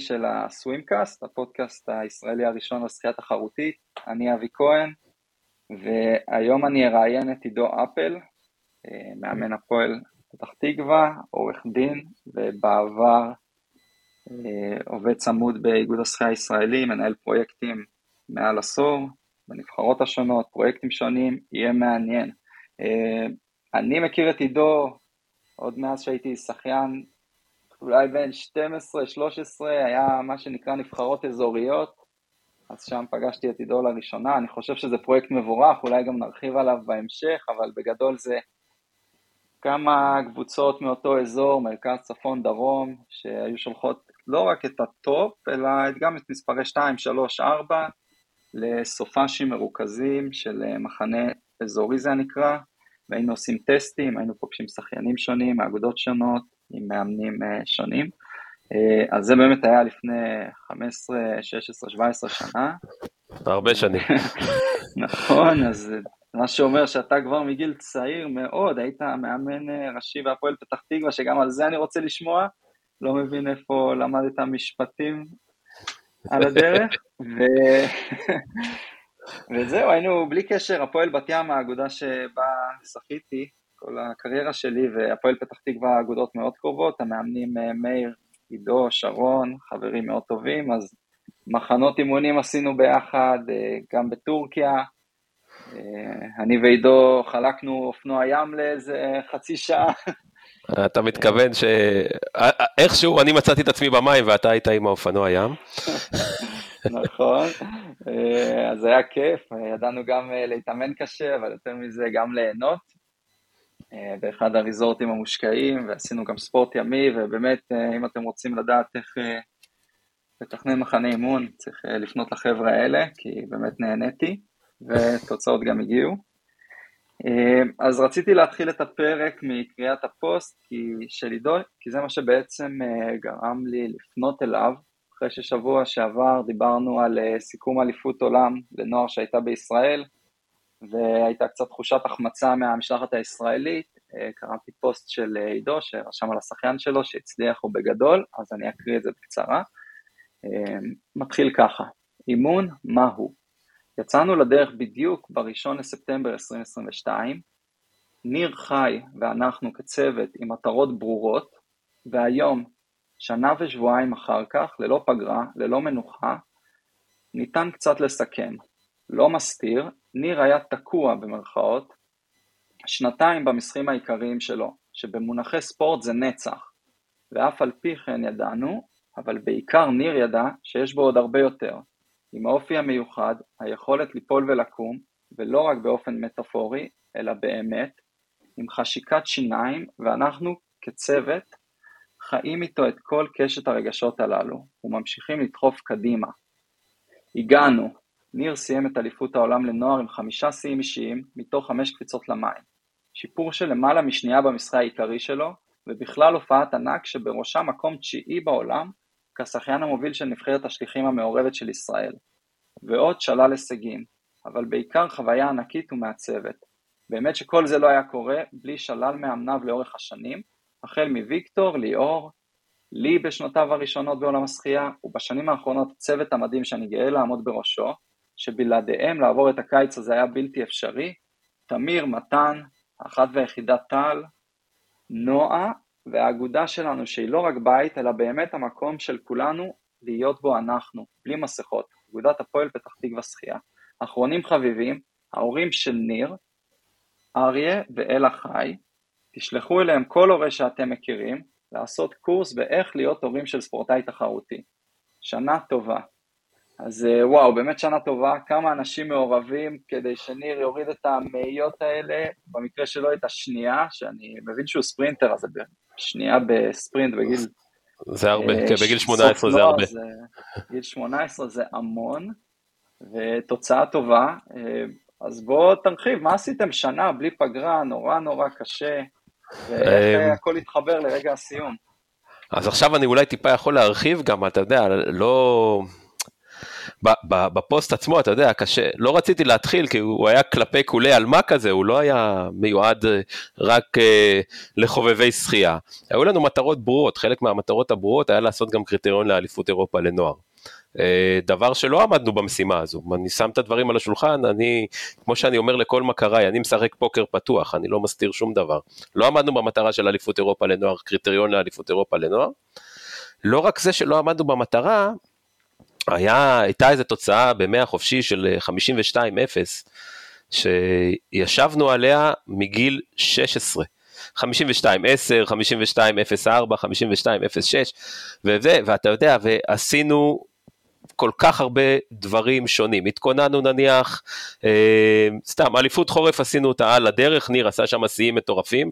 של הסווימקאסט, הפודקאסט הישראלי הראשון על שחייה תחרותית. אני אבי כהן, והיום אני אראיין את עידו אפל, אה, מאמן הפועל פתח תקווה, עורך דין, ובעבר אה, עובד צמוד באיגוד השחייה הישראלי, מנהל פרויקטים מעל עשור, בנבחרות השונות, פרויקטים שונים, יהיה מעניין. אה, אני מכיר את עידו עוד מאז שהייתי שחיין, אולי בין 12-13, היה מה שנקרא נבחרות אזוריות, אז שם פגשתי את עידו לראשונה, אני חושב שזה פרויקט מבורך, אולי גם נרחיב עליו בהמשך, אבל בגדול זה כמה קבוצות מאותו אזור, מרכז, צפון, דרום, שהיו שולחות לא רק את ה top, אלא גם את מספרי 2, 3, 4, לסופאשים מרוכזים של מחנה אזורי זה נקרא, והיינו עושים טסטים, היינו פוגשים שחיינים שונים, מאגודות שונות, עם מאמנים אה, שונים. אה, אז זה באמת היה לפני 15, 16, 17 שנה. הרבה שנים. נכון, אז מה שאומר שאתה כבר מגיל צעיר מאוד, היית מאמן אה, ראשי בהפועל פתח תקווה, שגם על זה אני רוצה לשמוע. לא מבין איפה למדת משפטים על הדרך. ו... וזהו, היינו בלי קשר, הפועל בת ים, האגודה שבה שחיתי כל הקריירה שלי, והפועל פתח תקווה אגודות מאוד קרובות, המאמנים אה, מאיר, עידו, שרון, חברים מאוד טובים, אז מחנות אימונים עשינו ביחד, אה, גם בטורקיה. אה, אני ועידו חלקנו אופנוע ים לאיזה חצי שעה. אתה מתכוון שאיכשהו אני מצאתי את עצמי במים ואתה היית עם האופנוע ים. נכון, אז היה כיף, ידענו גם להתאמן קשה, אבל יותר מזה גם ליהנות. אה, באחד הריזורטים המושקעים, ועשינו גם ספורט ימי, ובאמת, אם אתם רוצים לדעת איך לתכנן מחנה אימון, צריך לפנות לחבר'ה האלה, כי באמת נהניתי, ותוצאות גם הגיעו. אז רציתי להתחיל את הפרק מקריאת הפוסט כי, של עידו, כי זה מה שבעצם גרם לי לפנות אליו אחרי ששבוע שעבר דיברנו על אה, סיכום אליפות עולם לנוער שהייתה בישראל, והייתה קצת תחושת החמצה מהמשלחת הישראלית, אה, קראתי פוסט של אה, עידו שרשם על השחיין שלו שהצליח הוא בגדול, אז אני אקריא את זה בקצרה. מתחיל ככה, אימון, מה הוא? יצאנו לדרך בדיוק ב-1 לספטמבר 2022, ניר חי ואנחנו כצוות עם מטרות ברורות, והיום שנה ושבועיים אחר כך, ללא פגרה, ללא מנוחה, ניתן קצת לסכם. לא מסתיר, ניר היה תקוע במרכאות שנתיים במסחים העיקריים שלו, שבמונחי ספורט זה נצח, ואף על פי כן ידענו, אבל בעיקר ניר ידע שיש בו עוד הרבה יותר, עם האופי המיוחד, היכולת ליפול ולקום, ולא רק באופן מטאפורי, אלא באמת, עם חשיקת שיניים, ואנחנו כצוות חיים איתו את כל קשת הרגשות הללו, וממשיכים לדחוף קדימה. הגענו, ניר סיים את אליפות העולם לנוער עם חמישה שיאים אישיים מתוך חמש קפיצות למים. שיפור של למעלה משנייה במשחק העיקרי שלו, ובכלל הופעת ענק שבראשה מקום תשיעי בעולם, כשחיין המוביל של נבחרת השליחים המעורבת של ישראל. ועוד שלל הישגים, אבל בעיקר חוויה ענקית ומעצבת. באמת שכל זה לא היה קורה בלי שלל מאמניו לאורך השנים, החל מוויקטור, ליאור, לי בשנותיו הראשונות בעולם השחייה, ובשנים האחרונות צוות המדהים שאני גאה לעמוד בראשו, שבלעדיהם לעבור את הקיץ הזה היה בלתי אפשרי, תמיר, מתן, האחת והיחידה טל, נועה, והאגודה שלנו שהיא לא רק בית, אלא באמת המקום של כולנו להיות בו אנחנו, בלי מסכות, אגודת הפועל פתח תקווה שחייה. אחרונים חביבים, ההורים של ניר, אריה ואלה חי, תשלחו אליהם כל הורה שאתם מכירים לעשות קורס באיך להיות הורים של ספורטאי תחרותי. שנה טובה. אז אה, וואו, באמת שנה טובה, כמה אנשים מעורבים כדי שניר יוריד את המאיות האלה, במקרה שלו את השנייה, שאני מבין שהוא ספרינטר, אז שנייה בספרינט בגיל... זה הרבה, כן, בגיל 18 זה הרבה. זה, גיל 18 זה המון, ותוצאה טובה. אה, אז בוא תרחיב, מה עשיתם שנה בלי פגרה, נורא נורא קשה, ואיך אמ, הכל התחבר לרגע הסיום. אז עכשיו אני אולי טיפה יכול להרחיב גם, אתה יודע, לא... בפוסט עצמו, אתה יודע, קשה, לא רציתי להתחיל כי הוא היה כלפי כולי עלמה כזה, הוא לא היה מיועד אה, רק אה, לחובבי שחייה. היו לנו מטרות ברורות, חלק מהמטרות הברורות היה לעשות גם קריטריון לאליפות אירופה לנוער. אה, דבר שלא עמדנו במשימה הזו, אני שם את הדברים על השולחן, אני, כמו שאני אומר לכל מכריי, אני משחק פוקר פתוח, אני לא מסתיר שום דבר. לא עמדנו במטרה של אליפות אירופה לנוער, קריטריון לאליפות אירופה לנוער. לא רק זה שלא עמדנו במטרה, היה, הייתה איזו תוצאה במאה חופשי של 52-0, שישבנו עליה מגיל 16. 52 10, 52 04, 52 06, וזה, ואתה יודע, ועשינו כל כך הרבה דברים שונים. התכוננו נניח, אה, סתם, אליפות חורף עשינו אותה על הדרך, ניר עשה שם שיאים מטורפים,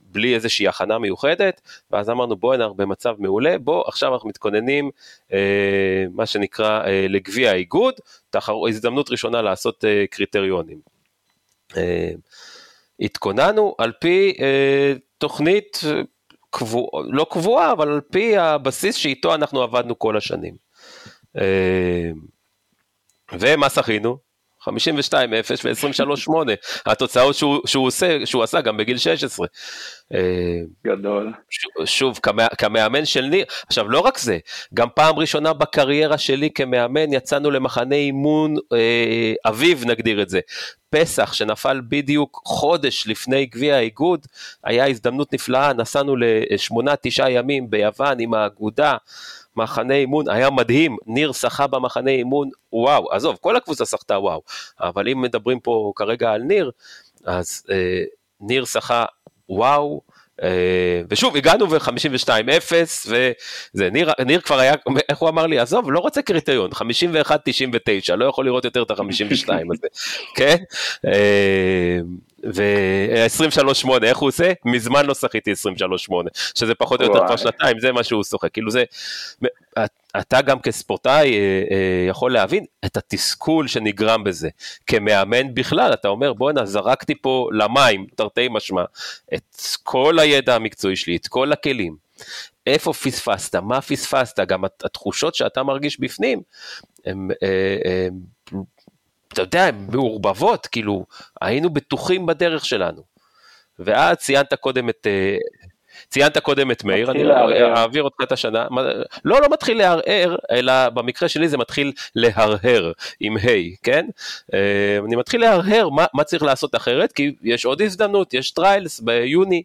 בלי איזושהי הכנה מיוחדת, ואז אמרנו אנחנו במצב מעולה, בוא עכשיו אנחנו מתכוננים, אה, מה שנקרא, אה, לגביע האיגוד, תחר, הזדמנות ראשונה לעשות קריטריונים. התכוננו על פי תוכנית קבוע, לא קבועה, אבל על פי הבסיס שאיתו אנחנו עבדנו כל השנים. אה, ומה שחינו? 52-0 ו-23-8, התוצאות שהוא, שהוא, עושה, שהוא עשה גם בגיל 16. אה, גדול. שוב, כמה, כמאמן של ניר, עכשיו לא רק זה, גם פעם ראשונה בקריירה שלי כמאמן יצאנו למחנה אימון אה, אביב נגדיר את זה. פסח שנפל בדיוק חודש לפני גביע האיגוד, היה הזדמנות נפלאה, נסענו לשמונה תשעה ימים ביוון עם האגודה. מחנה אימון, היה מדהים, ניר שחה במחנה אימון, וואו, עזוב, כל הקבוצה שחתה וואו, אבל אם מדברים פה כרגע על ניר, אז אה, ניר שחה וואו, ושוב הגענו ב-52-0 וזה ניר, ניר כבר היה איך הוא אמר לי עזוב לא רוצה קריטריון 51-99 לא יכול לראות יותר את ה-52 הזה כן אה, ו-23-8, איך הוא עושה? מזמן לא שחיתי 23-8, שזה פחות או יותר כבר שנתיים, זה מה שהוא שוחק. כאילו זה, אתה גם כספורטאי אה, אה, יכול להבין את התסכול שנגרם בזה. כמאמן בכלל, אתה אומר בואנה, זרקתי פה למים, תרתי משמע, את כל הידע המקצועי שלי, את כל הכלים. איפה פספסת, מה פספסת, גם התחושות שאתה מרגיש בפנים, הם, אה, הם אתה יודע, הן מעורבבות, כאילו, היינו בטוחים בדרך שלנו. ואז ציינת קודם את... אה, ציינת קודם את מאיר, אני אעביר אותך את השנה, לא, לא מתחיל לערער, אלא במקרה שלי זה מתחיל להרהר עם ה', כן? אה, אני מתחיל להרהר מה, מה צריך לעשות אחרת, כי יש עוד הזדמנות, יש trials ביוני,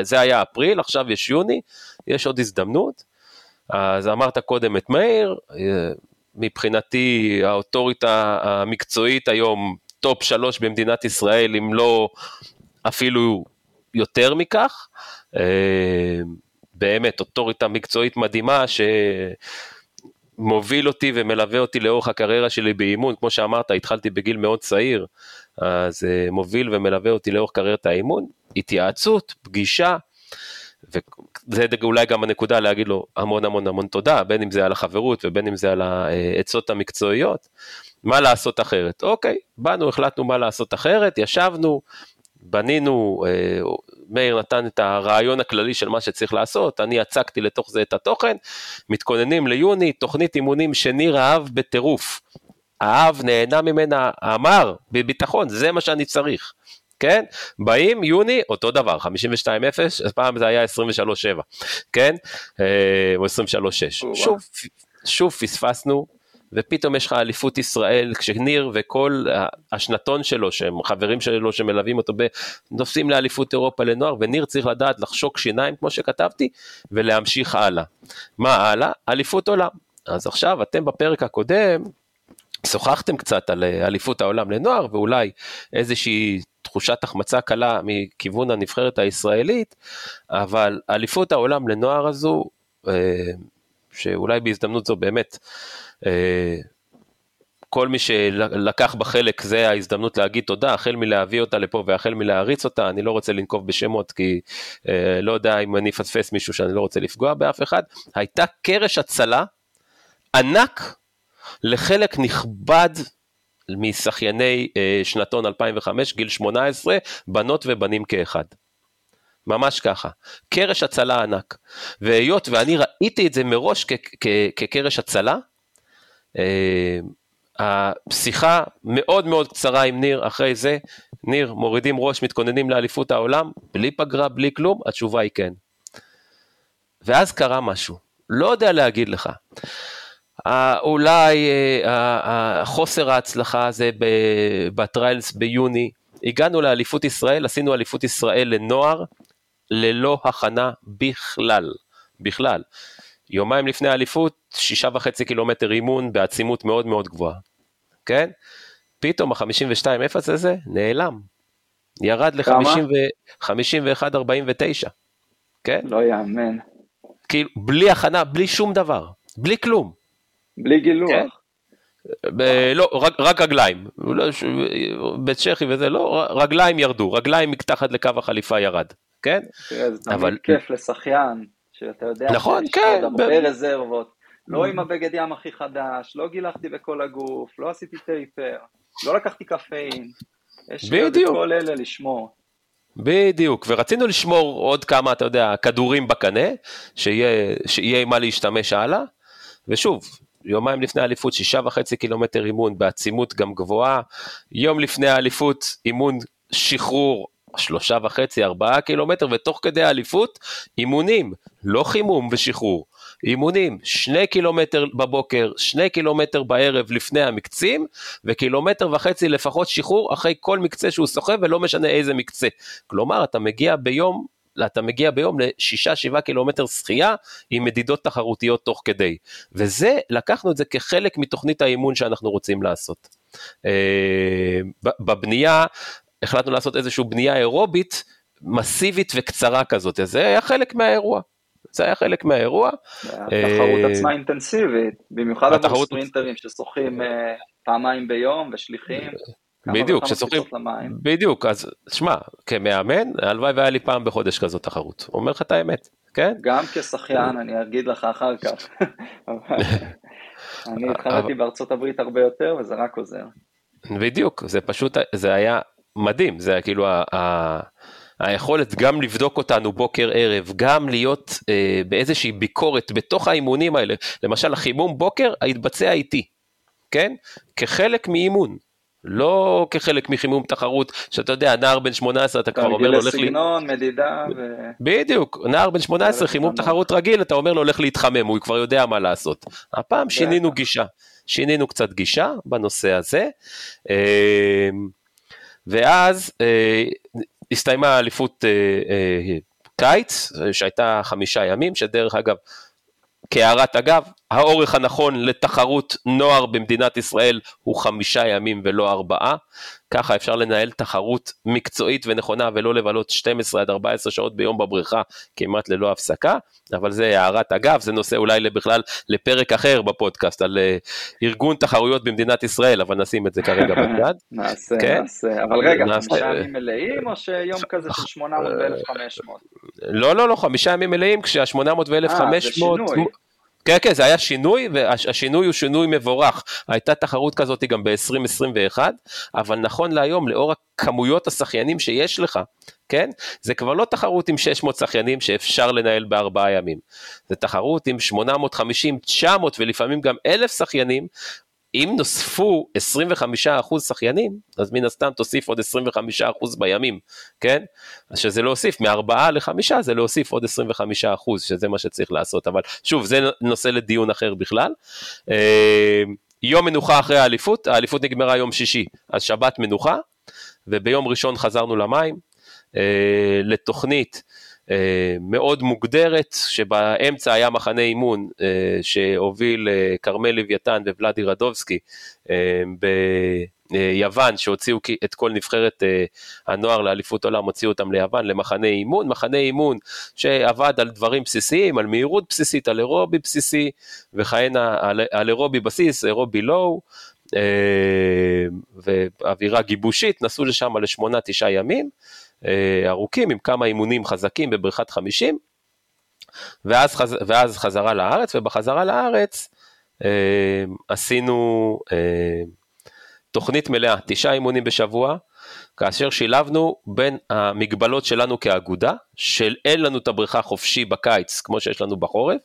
זה היה אפריל, עכשיו יש יוני, יש עוד הזדמנות. אז אמרת קודם את מאיר, אה, מבחינתי האוטוריטה המקצועית היום top שלוש במדינת ישראל, אם לא אפילו יותר מכך. אה, באמת, אוטוריטה מקצועית מדהימה שמוביל אותי ומלווה אותי לאורך הקריירה שלי באימון, כמו שאמרת, התחלתי בגיל מאוד צעיר, אז אה, מוביל ומלווה אותי לאורך קריירת האימון, התייעצות, פגישה, וזה אולי גם הנקודה להגיד לו המון המון המון תודה, בין אם זה על החברות ובין אם זה על העצות המקצועיות, מה לעשות אחרת. אוקיי, באנו, החלטנו מה לעשות אחרת, ישבנו, בנינו, אה, מאיר נתן את הרעיון הכללי של מה שצריך לעשות, אני הצגתי לתוך זה את התוכן, מתכוננים ליוני, תוכנית אימונים שניר אהב בטירוף. אהב, נהנה ממנה, אמר בביטחון, זה מה שאני צריך. כן? באים יוני, אותו דבר, 52-0, פעם זה היה 23-7, כן? אה, או 23-6. שוב, שוב פספסנו, ופתאום יש לך אליפות ישראל, כשניר וכל השנתון שלו, שהם חברים שלו שמלווים אותו, נוסעים לאליפות אירופה לנוער, וניר צריך לדעת לחשוק שיניים, כמו שכתבתי, ולהמשיך הלאה. מה הלאה? אליפות עולם. אז עכשיו אתם בפרק הקודם, שוחחתם קצת על אה, אליפות העולם לנוער ואולי איזושהי תחושת החמצה קלה מכיוון הנבחרת הישראלית, אבל אליפות העולם לנוער הזו, אה, שאולי בהזדמנות זו באמת, אה, כל מי שלקח בה חלק זה ההזדמנות להגיד תודה, החל מלהביא אותה לפה והחל מלהריץ אותה, אני לא רוצה לנקוב בשמות כי אה, לא יודע אם אני אפספס מישהו שאני לא רוצה לפגוע באף אחד, הייתה קרש הצלה ענק לחלק נכבד משחייני אה, שנתון 2005, גיל 18, בנות ובנים כאחד. ממש ככה, קרש הצלה ענק. והיות ואני ראיתי את זה מראש כקרש הצלה, השיחה מאוד מאוד קצרה עם ניר, אחרי זה, ניר, מורידים ראש, מתכוננים לאליפות העולם, בלי פגרה, בלי כלום, התשובה היא כן. ואז קרה משהו, לא יודע להגיד לך. אולי חוסר ההצלחה הזה בטריילס ביוני, הגענו לאליפות ישראל, עשינו אליפות ישראל לנוער, ללא הכנה בכלל, בכלל. יומיים לפני האליפות, שישה וחצי קילומטר אימון בעצימות מאוד מאוד גבוהה, כן? פתאום ה-52-0 הזה נעלם, ירד ל-51-49, כן? לא יאמן. כאילו, בלי הכנה, בלי שום דבר, בלי כלום. בלי גילוח. כן? ב- לא, רק, רק רגליים, לא, בצ'כי וזה, לא, רגליים ירדו, רגליים מתחת לקו החליפה ירד, כן? תראה, זה תמיד אבל... כיף לשחיין, שאתה יודע נכון, שיש כן, עוד הרבה ב... רזרבות, לא עם הבגד ים הכי חדש, לא גילחתי בכל הגוף, לא עשיתי טייפר, לא לקחתי קפאין, יש לי את כל אלה לשמור. בדיוק, ורצינו לשמור עוד כמה, אתה יודע, כדורים בקנה, שיהיה, שיהיה עם מה להשתמש הלאה, ושוב, יומיים לפני האליפות, שישה וחצי קילומטר אימון בעצימות גם גבוהה, יום לפני האליפות אימון שחרור שלושה וחצי, ארבעה קילומטר, ותוך כדי האליפות אימונים, לא חימום ושחרור. אימונים, שני קילומטר בבוקר, שני קילומטר בערב לפני המקצים, וקילומטר וחצי לפחות שחרור אחרי כל מקצה שהוא סוחב, ולא משנה איזה מקצה. כלומר, אתה מגיע ביום אתה מגיע ביום לשישה שבעה קילומטר שחייה עם מדידות תחרותיות תוך כדי. וזה, לקחנו את זה כחלק מתוכנית האימון שאנחנו רוצים לעשות. אה, בבנייה, החלטנו לעשות איזושהי בנייה אירובית מסיבית וקצרה כזאת, אז זה היה חלק מהאירוע. זה היה חלק מהאירוע. התחרות אה, עצמה אינטנסיבית, במיוחד עבור ספרינטרים ששוחים אה, פעמיים ביום ושליחים. בדיוק, כששוחים, בדיוק, אז שמע, כמאמן, הלוואי והיה לי פעם בחודש כזאת תחרות, אומר לך את האמת, כן? גם כשחיין, אני אגיד לך אחר כך. אני התחלתי בארצות הברית הרבה יותר וזה רק עוזר. בדיוק, זה פשוט, זה היה מדהים, זה היה כאילו ה... ה... היכולת גם לבדוק אותנו בוקר ערב, גם להיות אה, באיזושהי ביקורת בתוך האימונים האלה, למשל החימום בוקר התבצע איתי, כן? כחלק מאימון. לא כחלק מחימום תחרות, שאתה יודע, נער בן 18, אתה כבר אומר לו, הולך לי... סגנון, מדידה ו... בדיוק, נער בן 18, חימום תחרות רגיל, אתה אומר לו, הולך להתחמם, הוא כבר יודע מה לעשות. הפעם שינינו גישה, שינינו קצת גישה בנושא הזה, אה, ואז אה, הסתיימה אליפות אה, קיץ, שהייתה חמישה ימים, שדרך אגב, כהערת אגב, האורך הנכון לתחרות נוער במדינת ישראל הוא חמישה ימים ולא ארבעה, ככה אפשר לנהל תחרות מקצועית ונכונה ולא לבלות 12 עד 14 שעות ביום בבריכה כמעט ללא הפסקה, אבל זה הערת אגב, זה נושא אולי בכלל לפרק אחר בפודקאסט על uh, ארגון תחרויות במדינת ישראל, אבל נשים את זה כרגע בצד. נעשה, כן? נעשה, אבל רגע, חמישה ימים מלאים או שיום כזה של 800 ו-1500? לא, לא, לא, חמישה ימים מלאים כשה-800 ו-1500... כן, כן, זה היה שינוי, והשינוי הוא שינוי מבורך. הייתה תחרות כזאת גם ב-2021, אבל נכון להיום, לאור הכמויות השחיינים שיש לך, כן? זה כבר לא תחרות עם 600 שחיינים שאפשר לנהל בארבעה ימים. זה תחרות עם 850, 900 ולפעמים גם 1,000 שחיינים, אם נוספו 25% שחיינים, אז מן הסתם תוסיף עוד 25% בימים, כן? אז שזה להוסיף מארבעה לחמישה, זה להוסיף עוד 25%, שזה מה שצריך לעשות, אבל שוב, זה נושא לדיון אחר בכלל. אה, יום מנוחה אחרי האליפות, האליפות נגמרה יום שישי, אז שבת מנוחה, וביום ראשון חזרנו למים, אה, לתוכנית מאוד מוגדרת, שבאמצע היה מחנה אימון אה, שהוביל אה, כרמל לוויתן וולאדי רדובסקי ביוון, שהוציאו את כל נבחרת הנוער לאליפות עולם, הוציאו אותם ליוון למחנה אימון, מחנה אימון שעבד על דברים בסיסיים, על מהירות בסיסית, על אירובי בסיסי וכהנה, על אירובי בסיס, אירובי לואו. ואווירה גיבושית, נסעו לשם לשמונה תשעה ימים, אה, ארוכים עם כמה אימונים חזקים בבריכת 50, ואז, חז, ואז חזרה לארץ, ובחזרה לארץ אה, עשינו אה, תוכנית מלאה, תשעה אימונים בשבוע, כאשר שילבנו בין המגבלות שלנו כאגודה, של אין לנו את הבריכה חופשי בקיץ כמו שיש לנו בחורף,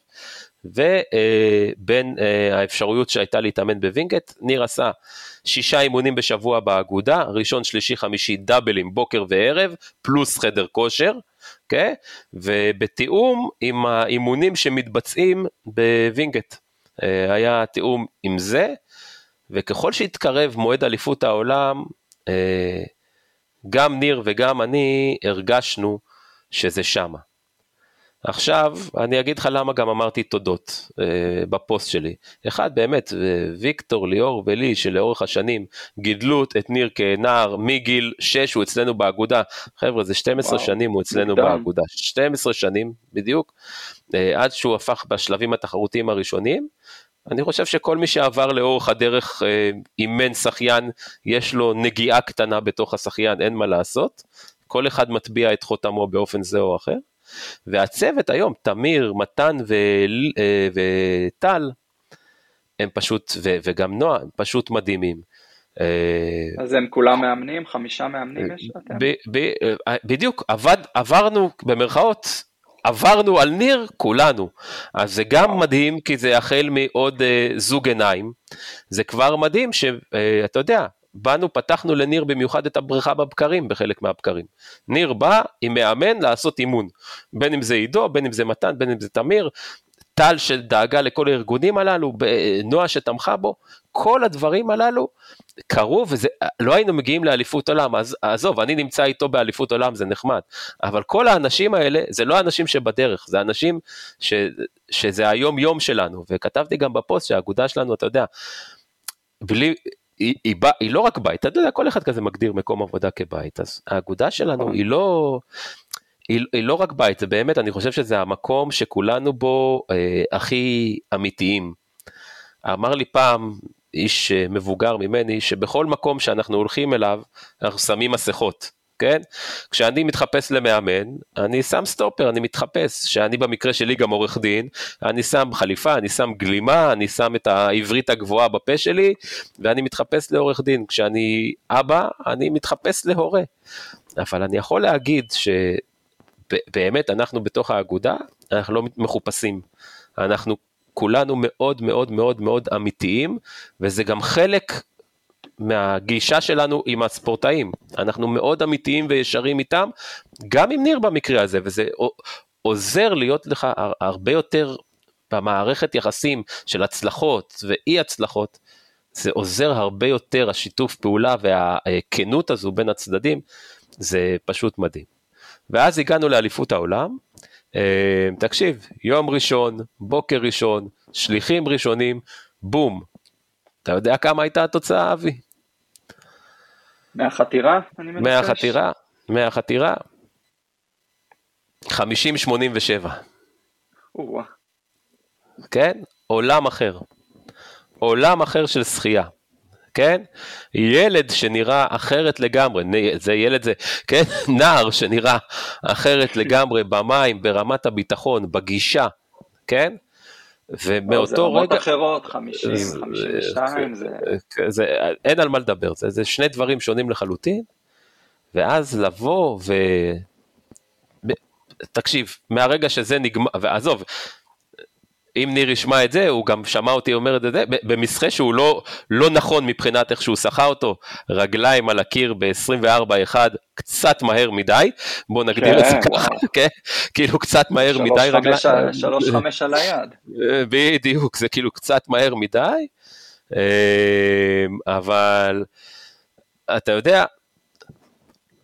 ובין האפשרויות שהייתה להתאמן בווינגייט, ניר עשה שישה אימונים בשבוע באגודה, ראשון, שלישי, חמישי, דאבלים, בוקר וערב, פלוס חדר כושר, כן? ובתיאום עם האימונים שמתבצעים בווינגייט. היה תיאום עם זה, וככל שהתקרב מועד אליפות העולם, גם ניר וגם אני הרגשנו שזה שמה. עכשיו, אני אגיד לך למה גם אמרתי תודות אה, בפוסט שלי. אחד, באמת, ויקטור, ליאור ולי, שלאורך השנים גידלו את ניר כנער מגיל 6, הוא אצלנו באגודה. חבר'ה, זה 12 וואו, שנים הוא אצלנו מוקדם. באגודה. 12 שנים בדיוק, אה, עד שהוא הפך בשלבים התחרותיים הראשונים. אני חושב שכל מי שעבר לאורך הדרך אה, אימן שחיין, יש לו נגיעה קטנה בתוך השחיין, אין מה לעשות. כל אחד מטביע את חותמו באופן זה או אחר. והצוות היום, תמיר, מתן אה, וטל, הם פשוט, ו, וגם נועה, הם פשוט מדהימים. אה, אז הם כולם מאמנים? חמישה מאמנים יש אתם? בדיוק, עבד, עברנו במרכאות עברנו על ניר כולנו. אז זה גם מדהים כי זה החל מעוד uh, זוג עיניים. זה כבר מדהים שאתה uh, יודע, באנו, פתחנו לניר במיוחד את הבריכה בבקרים, בחלק מהבקרים. ניר בא עם מאמן לעשות אימון. בין אם זה עידו, בין אם זה מתן, בין אם זה תמיר. טל שדאגה לכל הארגונים הללו, נועה שתמכה בו, כל הדברים הללו קרו ולא היינו מגיעים לאליפות עולם, אז עזוב, אני נמצא איתו באליפות עולם, זה נחמד, אבל כל האנשים האלה, זה לא אנשים שבדרך, זה אנשים ש, שזה היום יום שלנו, וכתבתי גם בפוסט שהאגודה שלנו, אתה יודע, בלי, היא, היא, היא, היא לא רק בית, אתה יודע, כל אחד כזה מגדיר מקום עבודה כבית, אז האגודה שלנו היא לא, היא, היא לא רק בית, זה באמת, אני חושב שזה המקום שכולנו בו אה, הכי אמיתיים. אמר לי פעם איש אה, מבוגר ממני, שבכל מקום שאנחנו הולכים אליו, אנחנו שמים מסכות, כן? כשאני מתחפש למאמן, אני שם סטופר, אני מתחפש, שאני במקרה שלי גם עורך דין, אני שם חליפה, אני שם גלימה, אני שם את העברית הגבוהה בפה שלי, ואני מתחפש לעורך דין. כשאני אבא, אני מתחפש להורה. אבל אני יכול להגיד שבאמת אנחנו בתוך האגודה, אנחנו לא מחופשים. אנחנו כולנו מאוד מאוד מאוד מאוד אמיתיים, וזה גם חלק מהגישה שלנו עם הספורטאים. אנחנו מאוד אמיתיים וישרים איתם, גם עם ניר במקרה הזה, וזה עוזר להיות לך הרבה יותר במערכת יחסים של הצלחות ואי הצלחות, זה עוזר הרבה יותר, השיתוף פעולה והכנות הזו בין הצדדים, זה פשוט מדהים. ואז הגענו לאליפות העולם, אה, תקשיב, יום ראשון, בוקר ראשון, שליחים ראשונים, בום. אתה יודע כמה הייתה התוצאה, אבי? מהחתירה, אני מנחש? מהחתירה, מהחתירה. 50-87. כן? עולם אחר. עולם אחר של שחייה. כן? ילד שנראה אחרת לגמרי, זה ילד זה, כן? נער שנראה אחרת לגמרי במים, ברמת הביטחון, בגישה, כן? ומאותו רגע... זה אחרות, 50, 52, זה... זה... אין על מה לדבר, זה, זה שני דברים שונים לחלוטין, ואז לבוא ו... תקשיב, מהרגע שזה נגמר, ועזוב, אם ניר ישמע את זה, הוא גם שמע אותי אומר את זה, במסחה שהוא לא, לא נכון מבחינת איך שהוא שחה אותו, רגליים על הקיר ב-24-1, קצת מהר מדי, בוא נגדיר את זה כן. ככה, כן? כאילו קצת מהר מדי רגליים. 3-5 על היד. בדיוק, זה כאילו קצת מהר מדי, אה, אבל אתה יודע,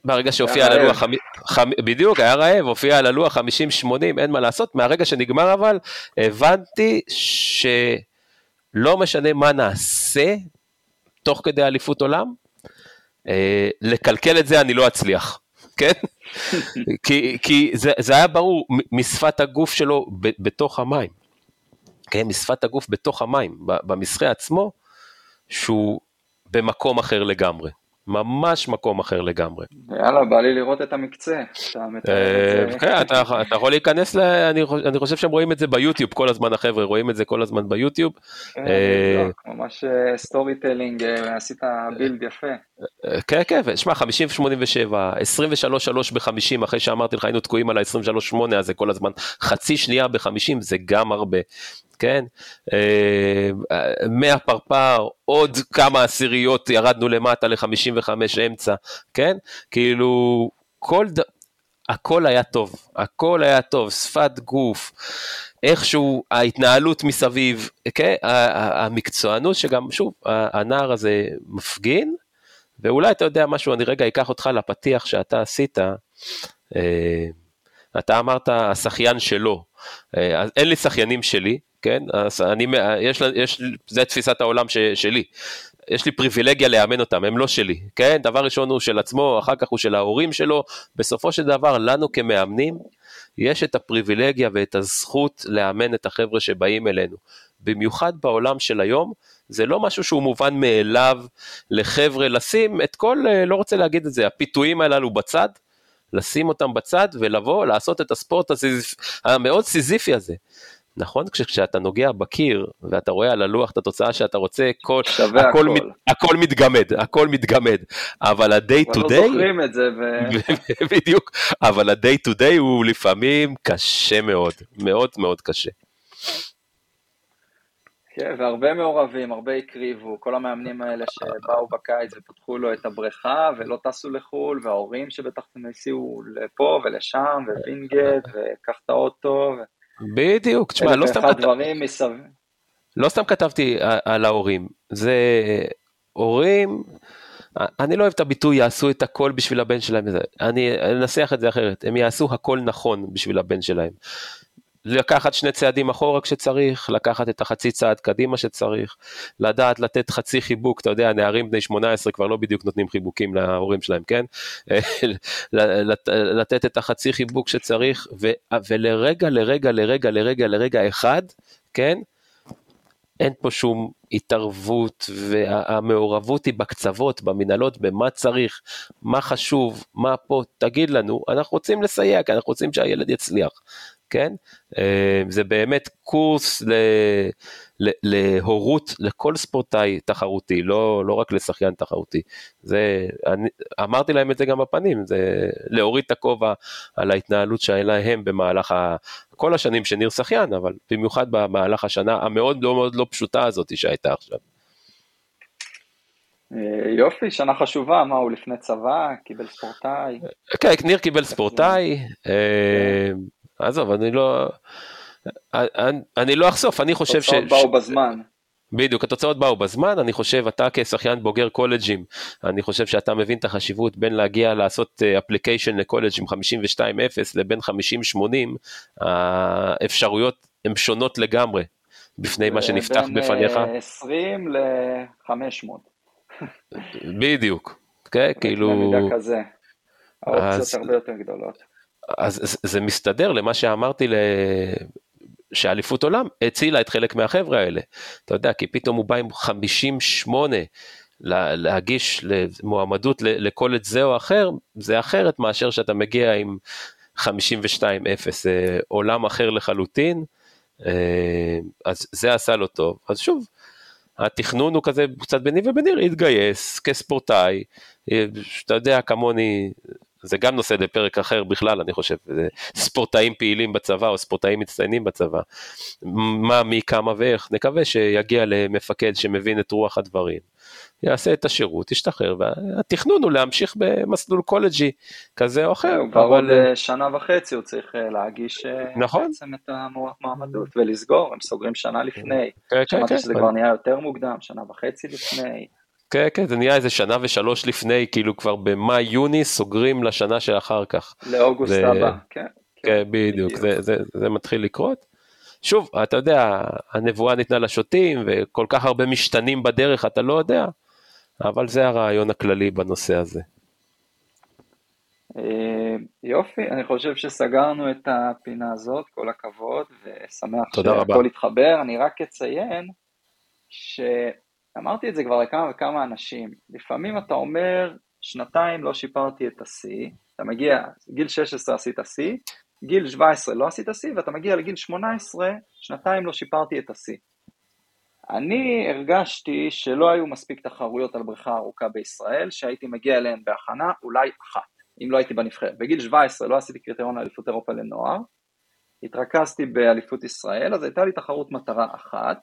ברגע שהופיע על הלוח, חמ... בדיוק, היה רעב, הופיע על הלוח 50-80, אין מה לעשות, מהרגע שנגמר אבל, הבנתי שלא משנה מה נעשה תוך כדי אליפות עולם, אה, לקלקל את זה אני לא אצליח, כן? כי, כי זה, זה היה ברור משפת הגוף שלו ב, בתוך המים, כן? משפת הגוף בתוך המים, במקצה עצמו, שהוא במקום אחר לגמרי. ממש מקום אחר לגמרי. יאללה, בא לי לראות את המקצה. אה, כן, אתה יכול להיכנס, אני חושב שהם רואים את זה ביוטיוב כל הזמן, החבר'ה רואים את זה כל הזמן ביוטיוב. כן, אה, ממש story אה, telling, עשית בילד יפה. כן, כן, שמע, 50-87, 23-3 ב-50, אחרי שאמרתי לך, היינו תקועים על ה-23-8 הזה כל הזמן, חצי שנייה ב-50 זה גם הרבה. כן? אה, מהפרפר עוד כמה עשיריות ירדנו למטה ל-55 אמצע, כן? כאילו, כל ד... הכל היה טוב, הכל היה טוב, שפת גוף, איכשהו ההתנהלות מסביב, כן? המקצוענות שגם, שוב, הנער הזה מפגין, ואולי אתה יודע משהו, אני רגע אקח אותך לפתיח שאתה עשית, אה, אתה אמרת השחיין שלו, אה, אז אין לי שחיינים שלי, כן? אז אני, יש, יש, זה תפיסת העולם ש, שלי. יש לי פריבילגיה לאמן אותם, הם לא שלי, כן? דבר ראשון הוא של עצמו, אחר כך הוא של ההורים שלו. בסופו של דבר, לנו כמאמנים, יש את הפריבילגיה ואת הזכות לאמן את החבר'ה שבאים אלינו. במיוחד בעולם של היום, זה לא משהו שהוא מובן מאליו לחבר'ה לשים את כל, אה, לא רוצה להגיד את זה, הפיתויים הללו בצד, לשים אותם בצד ולבוא לעשות את הספורט הסיזיפ-, המאוד סיזיפי הזה. נכון? כשאתה נוגע בקיר ואתה רואה על הלוח את התוצאה שאתה רוצה, כל, הכל, הכל. מת, הכל מתגמד, הכל מתגמד, אבל ה-day to day, לא זוכרים את זה, ו... בדיוק, אבל ה-day to day הוא לפעמים קשה מאוד, מאוד מאוד קשה. כן, והרבה מעורבים, הרבה הקריבו, כל המאמנים האלה שבאו בקיץ ופתחו לו את הבריכה ולא טסו לחו"ל, וההורים שבטח הסיעו לפה ולשם, ווינגייט, וקח את האוטו. בדיוק, תשמע, לא סתם, כתב... מסב... לא סתם כתבתי על ההורים, זה הורים, אני לא אוהב את הביטוי יעשו את הכל בשביל הבן שלהם, אני אנסח את זה אחרת, הם יעשו הכל נכון בשביל הבן שלהם. לקחת שני צעדים אחורה כשצריך, לקחת את החצי צעד קדימה שצריך, לדעת לתת חצי חיבוק, אתה יודע, נערים בני 18 כבר לא בדיוק נותנים חיבוקים להורים שלהם, כן? לתת את החצי חיבוק שצריך, ו, ולרגע, לרגע, לרגע, לרגע, לרגע אחד, כן? אין פה שום התערבות, והמעורבות היא בקצוות, במנהלות, במה צריך, מה חשוב, מה פה, תגיד לנו, אנחנו רוצים לסייע, כי אנחנו רוצים שהילד יצליח. כן? אה, זה באמת קורס ל, ל, להורות לכל ספורטאי תחרותי, לא, לא רק לשחיין תחרותי. זה, אני, אמרתי להם את זה גם בפנים, זה להוריד את הכובע על ההתנהלות שלהם במהלך ה, כל השנים שניר שחיין, אבל במיוחד במהלך השנה המאוד לא מאוד לא פשוטה הזאת שהייתה עכשיו. אה, יופי, שנה חשובה, מה הוא לפני צבא, קיבל ספורטאי. כן, ניר קיבל ספורטאי. אה, עזוב, אני לא... אני, אני לא אחשוף, אני חושב ש... התוצאות באו בזמן. בדיוק, התוצאות באו בזמן, אני חושב, אתה כשחיין בוגר קולג'ים, אני חושב שאתה מבין את החשיבות בין להגיע לעשות אפליקיישן לקולג' עם 52-0 לבין 50-80, האפשרויות הן שונות לגמרי בפני מה שנפתח בין בפניך. בין 20 ל-500. בדיוק, כן, כאילו... במידה כזה, האופציות הרבה יותר גדולות. אז זה מסתדר למה שאמרתי ל... שאליפות עולם הצילה את חלק מהחבר'ה האלה. אתה יודע, כי פתאום הוא בא עם 58 להגיש מועמדות לקולג' זה או אחר, זה אחרת מאשר שאתה מגיע עם 52-0, עולם אחר לחלוטין, אה, אז זה עשה לו טוב. אז שוב, התכנון הוא כזה קצת ביני ובניר, להתגייס כספורטאי, אה, שאתה יודע כמוני, זה גם נושא לפרק אחר בכלל, אני חושב, ספורטאים פעילים בצבא או ספורטאים מצטיינים בצבא, מה, מי, כמה ואיך, נקווה שיגיע למפקד שמבין את רוח הדברים, יעשה את השירות, ישתחרר, והתכנון הוא להמשיך במסלול קולג'י כזה או אחר. כבר עוד אה, שנה וחצי הוא צריך אה, להגיש אה, נכון. בעצם את המועמדות ולסגור, הם סוגרים שנה לפני, כן, כן, שמעתי כן, שזה כבר נהיה יותר מוקדם, שנה וחצי לפני. כן, כן, זה נהיה איזה שנה ושלוש לפני, כאילו כבר במאי-יוני סוגרים לשנה שאחר כך. לאוגוסט זה... הבא, כן. כן, כן בדיוק, בדיוק. זה, זה, זה מתחיל לקרות. שוב, אתה יודע, הנבואה ניתנה לשוטים, וכל כך הרבה משתנים בדרך, אתה לא יודע, אבל זה הרעיון הכללי בנושא הזה. אה, יופי, אני חושב שסגרנו את הפינה הזאת, כל הכבוד, ושמח שהכל התחבר. אני רק אציין ש... אמרתי את זה כבר לכמה וכמה אנשים, לפעמים אתה אומר, שנתיים לא שיפרתי את השיא, אתה מגיע, גיל 16 עשית שיא, גיל 17 לא עשית שיא, ואתה מגיע לגיל 18, שנתיים לא שיפרתי את השיא. אני הרגשתי שלא היו מספיק תחרויות על בריכה ארוכה בישראל, שהייתי מגיע אליהן בהכנה, אולי אחת, אם לא הייתי בנבחרת. בגיל 17 לא עשיתי קריטריון לאליפות אירופה לנוער, התרכזתי באליפות ישראל, אז הייתה לי תחרות מטרה אחת,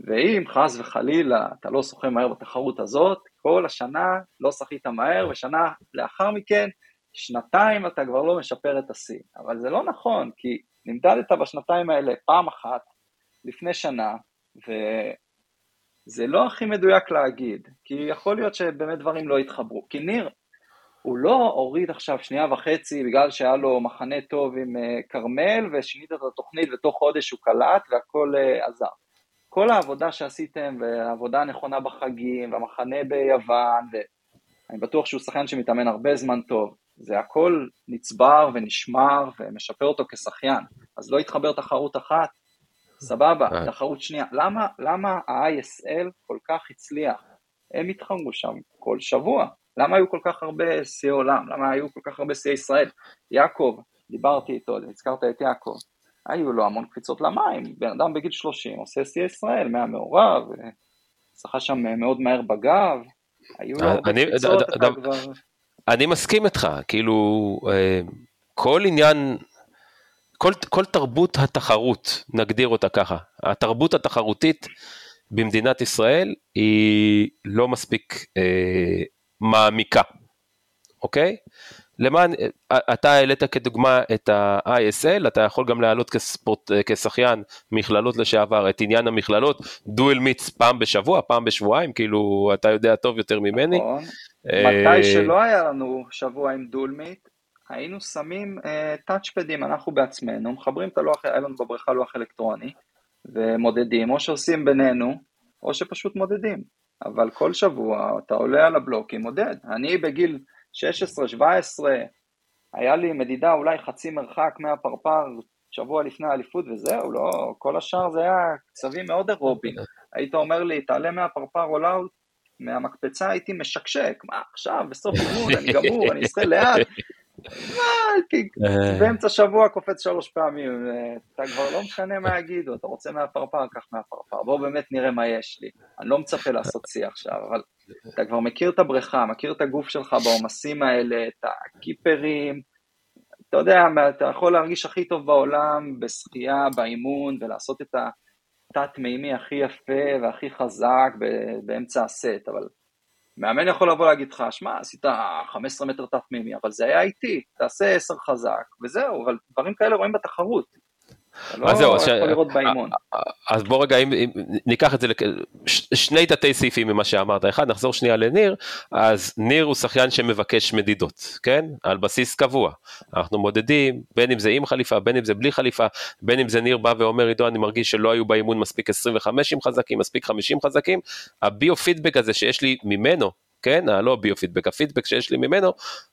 ואם חס וחלילה אתה לא שוחה מהר בתחרות הזאת, כל השנה לא שחית מהר, ושנה לאחר מכן, שנתיים אתה כבר לא משפר את השיא. אבל זה לא נכון, כי נמדדת בשנתיים האלה פעם אחת, לפני שנה, וזה לא הכי מדויק להגיד, כי יכול להיות שבאמת דברים לא יתחברו. כי ניר, הוא לא הוריד עכשיו שנייה וחצי בגלל שהיה לו מחנה טוב עם אה, כרמל ושינית את התוכנית ותוך חודש הוא קלט והכל uh, עזר. כל העבודה שעשיתם והעבודה הנכונה בחגים והמחנה ביוון ואני בטוח שהוא שחקן שמתאמן הרבה זמן טוב, זה הכל נצבר ונשמר ומשפר אותו כשחיין, אז לא יתחבר תחרות אחת, סבבה, אה. תחרות שנייה. למה, למה ה-ISL כל כך הצליח? הם התחרו שם כל שבוע. למה היו כל כך הרבה שיאי עולם? למה היו כל כך הרבה שיאי ישראל? יעקב, דיברתי איתו, הזכרת את יעקב, היו לו המון קפיצות למים, בן אדם בגיל 30 עושה שיאי ישראל, מהמעורב, שחה שם מאוד מהר בגב, היו לו קפיצות, אתה כבר... אני מסכים איתך, כאילו, אה, כל עניין, כל, כל תרבות התחרות, נגדיר אותה ככה, התרבות התחרותית במדינת ישראל היא לא מספיק אה, מעמיקה, אוקיי? למען, אתה העלית כדוגמה את ה-ISL, אתה יכול גם להעלות כספורט, כשחיין מכללות לשעבר את עניין המכללות, דואל מיץ פעם בשבוע, פעם בשבועיים, כאילו אתה יודע טוב יותר ממני. נכון, אה, מתי שלא היה לנו שבוע עם דואל מיץ, היינו שמים טאצ'פדים אנחנו בעצמנו, מחברים את הלוח, היה לנו בבריכה לוח אלקטרוני, ומודדים, או שעושים בינינו, או שפשוט מודדים. אבל כל שבוע אתה עולה על הבלוקים, מודד. אני בגיל 16-17, היה לי מדידה אולי חצי מרחק מהפרפר שבוע לפני האליפות וזהו, לא, כל השאר זה היה קצבים מאוד אירובים. היית אומר לי, תעלה מהפרפר עולה מהמקפצה, הייתי משקשק, מה עכשיו, בסוף אימון, אני גמור, אני אשחה לאט. אה. באמצע שבוע קופץ שלוש פעמים, אתה כבר לא משנה מה יגידו, אתה רוצה מהפרפר, קח מהפרפר, בואו באמת נראה מה יש לי. אני לא מצפה לעשות שיא עכשיו, אבל אתה כבר מכיר את הבריכה, מכיר את הגוף שלך בעומסים האלה, את הקיפרים, אתה יודע, אתה יכול להרגיש הכי טוב בעולם בשחייה, באימון, ולעשות את התת-מימי הכי יפה והכי חזק באמצע הסט, אבל מאמן יכול לבוא להגיד לך, שמע, עשית 15 מטר תת מימי, אבל זה היה איטי, תעשה 10 חזק, וזהו, אבל דברים כאלה רואים בתחרות. לא יכול ש... לראות באימון. אז בוא רגע, אם, אם ניקח את זה, שני תתי סעיפים ממה שאמרת, אחד, נחזור שנייה לניר, אז ניר הוא שחיין שמבקש מדידות, כן? על בסיס קבוע. אנחנו מודדים, בין אם זה עם חליפה, בין אם זה בלי חליפה, בין אם זה ניר בא ואומר, עידו, אני מרגיש שלא היו באימון מספיק 25 חזקים, מספיק 50 חזקים, הביו פידבק הזה שיש לי ממנו, כן? הלא הביו פידבק, הפידבק שיש לי ממנו,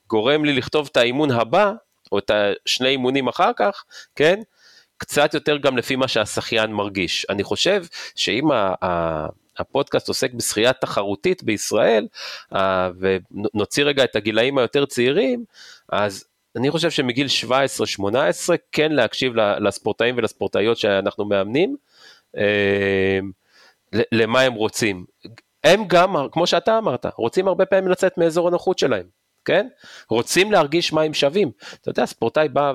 גורם לי לכתוב את האימון הבא, או את השני אימונים אחר כך, כן? קצת יותר גם לפי מה שהשחיין מרגיש. אני חושב שאם ה... ה הפודקאסט עוסק בשחייה תחרותית בישראל, ונוציא רגע את הגילאים היותר צעירים, אז אני חושב שמגיל 17-18 כן להקשיב לספורטאים ולספורטאיות שאנחנו מאמנים, אה, למה הם רוצים. הם גם, כמו שאתה אמרת, רוצים הרבה פעמים לצאת מאזור הנוחות שלהם. כן? רוצים להרגיש מה הם שווים. אתה יודע, ספורטאי בא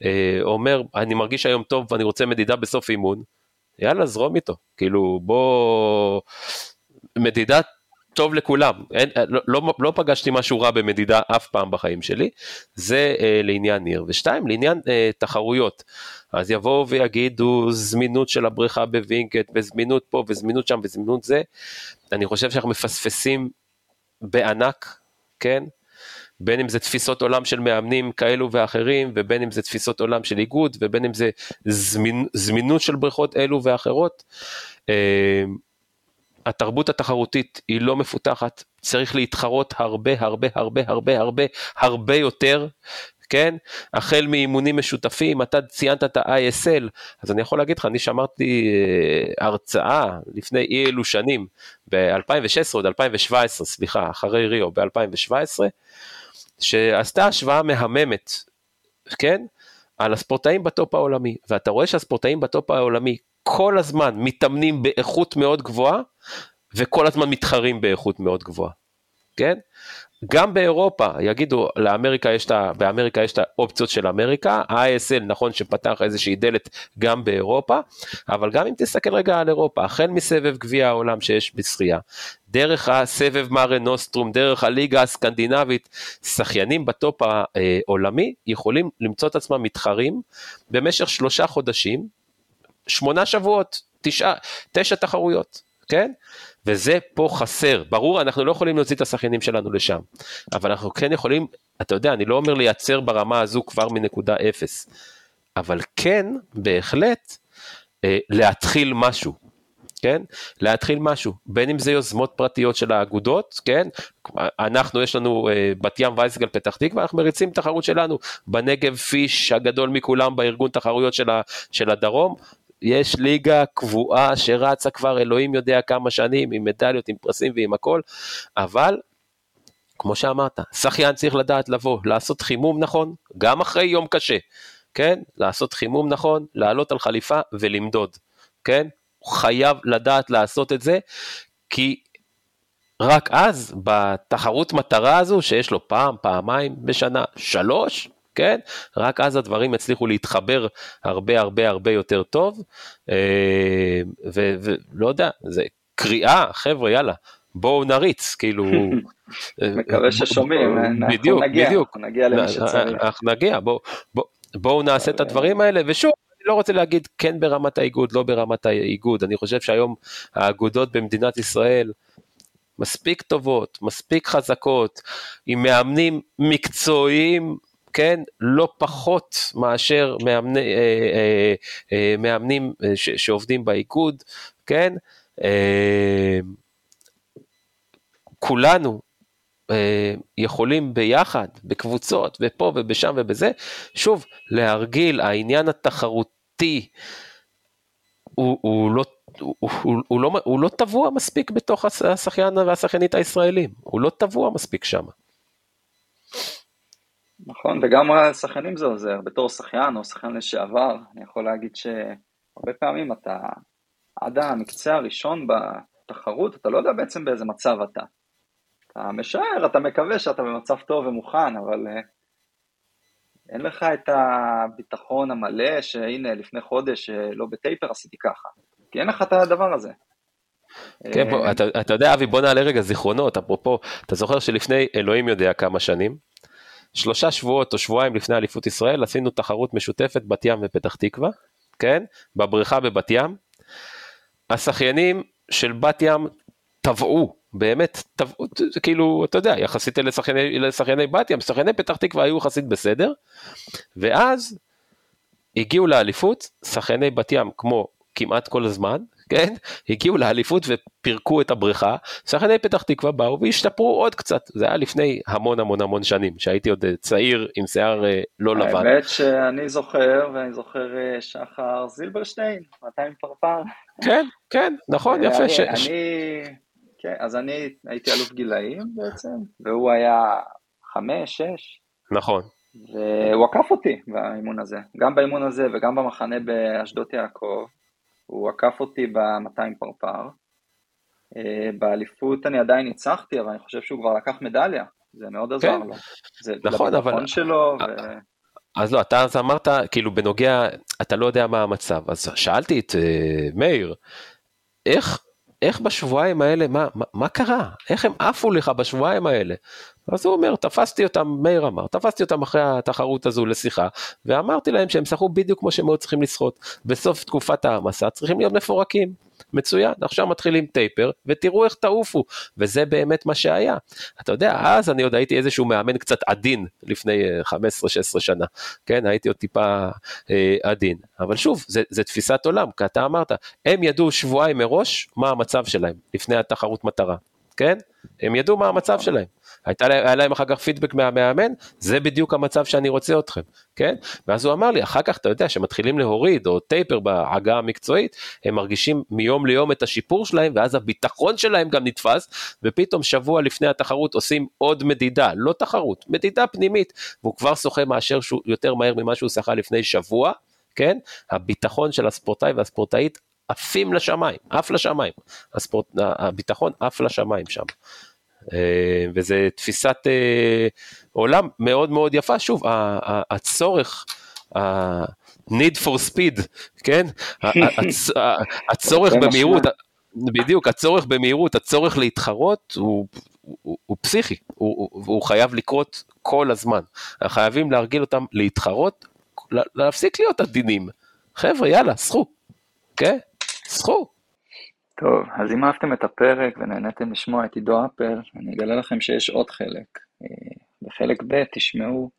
ואומר, אני מרגיש היום טוב ואני רוצה מדידה בסוף אימון, יאללה, זרום איתו. כאילו, בוא... מדידה טוב לכולם. אין, לא, לא, לא פגשתי משהו רע במדידה אף פעם בחיים שלי. זה אה, לעניין ניר. ושתיים, לעניין אה, תחרויות. אז יבואו ויגידו זמינות של הבריכה בווינקט, וזמינות פה, וזמינות שם, וזמינות זה. אני חושב שאנחנו מפספסים בענק, כן? בין אם זה תפיסות עולם של מאמנים כאלו ואחרים, ובין אם זה תפיסות עולם של איגוד, ובין אם זה זמין, זמינות של בריכות אלו ואחרות. אה, התרבות התחרותית היא לא מפותחת, צריך להתחרות הרבה הרבה הרבה הרבה הרבה הרבה יותר, כן? החל מאימונים משותפים, אתה ציינת את ה-ISL, אז אני יכול להגיד לך, אני שמעתי אה, הרצאה לפני אי אלו שנים, ב-2016 או 2017, סליחה, אחרי ריו, ב-2017, שעשתה השוואה מהממת, כן? על הספורטאים ב top העולמי, ואתה רואה שהספורטאים ב top העולמי כל הזמן מתאמנים באיכות מאוד גבוהה, וכל הזמן מתחרים באיכות מאוד גבוהה. כן? גם באירופה יגידו לאמריקה יש את ה... באמריקה יש את האופציות של אמריקה, ה-ISL נכון שפתח איזושהי דלת גם באירופה, אבל גם אם תסתכל רגע על אירופה, החל מסבב גביע העולם שיש בשחייה, דרך הסבב מארה נוסטרום, דרך הליגה הסקנדינבית, שחיינים בטופ העולמי יכולים למצוא את עצמם מתחרים במשך שלושה חודשים, שמונה שבועות, תשע, תשע תחרויות, כן? וזה פה חסר. ברור, אנחנו לא יכולים להוציא את השחיינים שלנו לשם, אבל אנחנו כן יכולים, אתה יודע, אני לא אומר לייצר ברמה הזו כבר מנקודה אפס, אבל כן, בהחלט, אה, להתחיל משהו. כן? להתחיל משהו, בין אם זה יוזמות פרטיות של האגודות, כן? אנחנו, יש לנו אה, בת ים וייסגל פתח תקווה, אנחנו מריצים תחרות שלנו בנגב פיש הגדול מכולם בארגון תחרויות של, ה, של הדרום, יש ליגה קבועה שרצה כבר אלוהים יודע כמה שנים, עם מדליות, עם פרסים ועם הכל, אבל כמו שאמרת, שחיין צריך לדעת לבוא, לעשות חימום נכון, גם אחרי יום קשה, כן? לעשות חימום נכון, לעלות על חליפה ולמדוד, כן? הוא חייב לדעת לעשות את זה, כי רק אז, בתחרות מטרה הזו, שיש לו פעם, פעמיים בשנה, שלוש, כן? רק אז הדברים יצליחו להתחבר הרבה הרבה הרבה יותר טוב, אה, ולא יודע, זה קריאה, חבר'ה, יאללה, בואו נריץ, כאילו... מקווה ששומעים, בדיוק, נגיע, בדיוק, נגיע למי שצריך. אנחנו נגיע, בואו בוא, בוא נעשה את הדברים האלה, ושוב, אני לא רוצה להגיד כן ברמת האיגוד, לא ברמת האיגוד, אני חושב שהיום האגודות במדינת ישראל, מספיק טובות, מספיק חזקות, עם מאמנים מקצועיים כן, לא פחות מאשר מאמני, אה, אה, אה, מאמנים ש, שעובדים באיגוד, כן, כולנו יכולים ביחד, בקבוצות, ופה ובשם ובזה, שוב, להרגיל, העניין התחרותי הוא, הוא לא הוא, הוא, הוא, לא, לא טבוע מספיק בתוך השחיין והשחיינית הישראלים, הוא לא טבוע מספיק שם. נכון, וגם השחיינים זה עוזר, בתור שחיין או שחיין לשעבר, אני יכול להגיד שהרבה פעמים אתה עד המקצה הראשון בתחרות, אתה לא יודע בעצם באיזה מצב אתה. אתה משער, אתה מקווה שאתה במצב טוב ומוכן, אבל אה, אין לך את הביטחון המלא שהנה לפני חודש אה, לא בטייפר עשיתי ככה, כי אין לך את הדבר הזה. כן, בוא, אתה, אתה יודע אבי בוא נעלה רגע זיכרונות, אפרופו, אתה זוכר שלפני אלוהים יודע כמה שנים, שלושה שבועות או שבועיים לפני אליפות ישראל עשינו תחרות משותפת בת ים ופתח תקווה, כן? בבריכה בבת ים. השחיינים של בת ים טבעו, באמת טבעו, כאילו, אתה יודע, יחסית לשחייני, לשחייני בת ים, שחייני פתח תקווה היו יחסית בסדר, ואז הגיעו לאליפות, שחייני בת ים כמו כמעט כל הזמן, כן? הגיעו לאליפות ופירקו את הבריכה, שחקני פתח תקווה באו והשתפרו עוד קצת, זה היה לפני המון המון המון שנים, שהייתי עוד אה, צעיר עם שיער אה, לא לבן. האמת שאני זוכר, ואני זוכר אה, שחר זילברשטיין, 200 פרפר. כן, כן, נכון, יפה. אני, ש... אני, כן, אז אני הייתי אלוף גילאים בעצם, והוא היה חמש, שש. נכון. והוא עקף אותי באימון הזה, גם באימון הזה וגם במחנה באשדות יעקב. הוא עקף אותי ב-200 פרפר. אה, באליפות אני עדיין ניצחתי, אבל אני חושב שהוא כבר לקח מדליה, זה מאוד עזר כן. לו. זה נכון, אבל... שלו. ו... אז לא, אתה אז אמרת, כאילו בנוגע, אתה לא יודע מה המצב, אז שאלתי את uh, מאיר, איך, איך בשבועיים האלה, מה, מה, מה קרה? איך הם עפו לך בשבועיים האלה? אז הוא אומר, תפסתי אותם, מאיר אמר, תפסתי אותם אחרי התחרות הזו לשיחה, ואמרתי להם שהם שחו בדיוק כמו שהם היו צריכים לשחות. בסוף תקופת העמסה צריכים להיות מפורקים. מצוין, עכשיו מתחילים טייפר, ותראו איך תעופו, וזה באמת מה שהיה. אתה יודע, אז אני עוד הייתי איזשהו מאמן קצת עדין, לפני 15-16 אה, שנה, כן, הייתי עוד טיפה אה, עדין. אבל שוב, זה, זה תפיסת עולם, כי אתה אמרת, הם ידעו שבועיים מראש מה המצב שלהם, לפני התחרות מטרה, כן? הם ידעו מה המצב שלהם. הייתה להם, היה להם אחר כך פידבק מהמאמן, זה בדיוק המצב שאני רוצה אתכם, כן? ואז הוא אמר לי, אחר כך אתה יודע שמתחילים להוריד או טייפר בהגה המקצועית, הם מרגישים מיום ליום את השיפור שלהם, ואז הביטחון שלהם גם נתפס, ופתאום שבוע לפני התחרות עושים עוד מדידה, לא תחרות, מדידה פנימית, והוא כבר שוחה מאשר שהוא יותר מהר ממה שהוא שחה לפני שבוע, כן? הביטחון של הספורטאי והספורטאית עפים לשמיים, עף לשמיים, הספורט, הביטחון עף לשמיים שם. וזו תפיסת עולם מאוד מאוד יפה. שוב, הצורך, ה-need for speed, כן? הצורך במהירות, בדיוק, הצורך במהירות, הצורך להתחרות הוא, הוא, הוא פסיכי, הוא, הוא, הוא חייב לקרות כל הזמן. חייבים להרגיל אותם להתחרות, להפסיק להיות עדינים. חבר'ה, יאללה, סחו, כן? סחו. טוב, אז אם אהבתם את הפרק ונהניתם לשמוע את עידו אפל, אני אגלה לכם שיש עוד חלק. אה, בחלק ב' תשמעו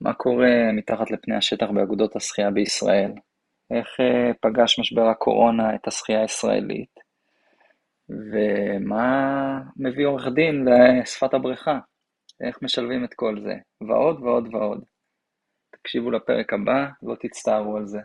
מה קורה מתחת לפני השטח באגודות השחייה בישראל, איך אה, פגש משבר הקורונה את השחייה הישראלית, ומה מביא עורך דין לשפת הבריכה, איך משלבים את כל זה, ועוד ועוד ועוד. תקשיבו לפרק הבא, לא תצטערו על זה.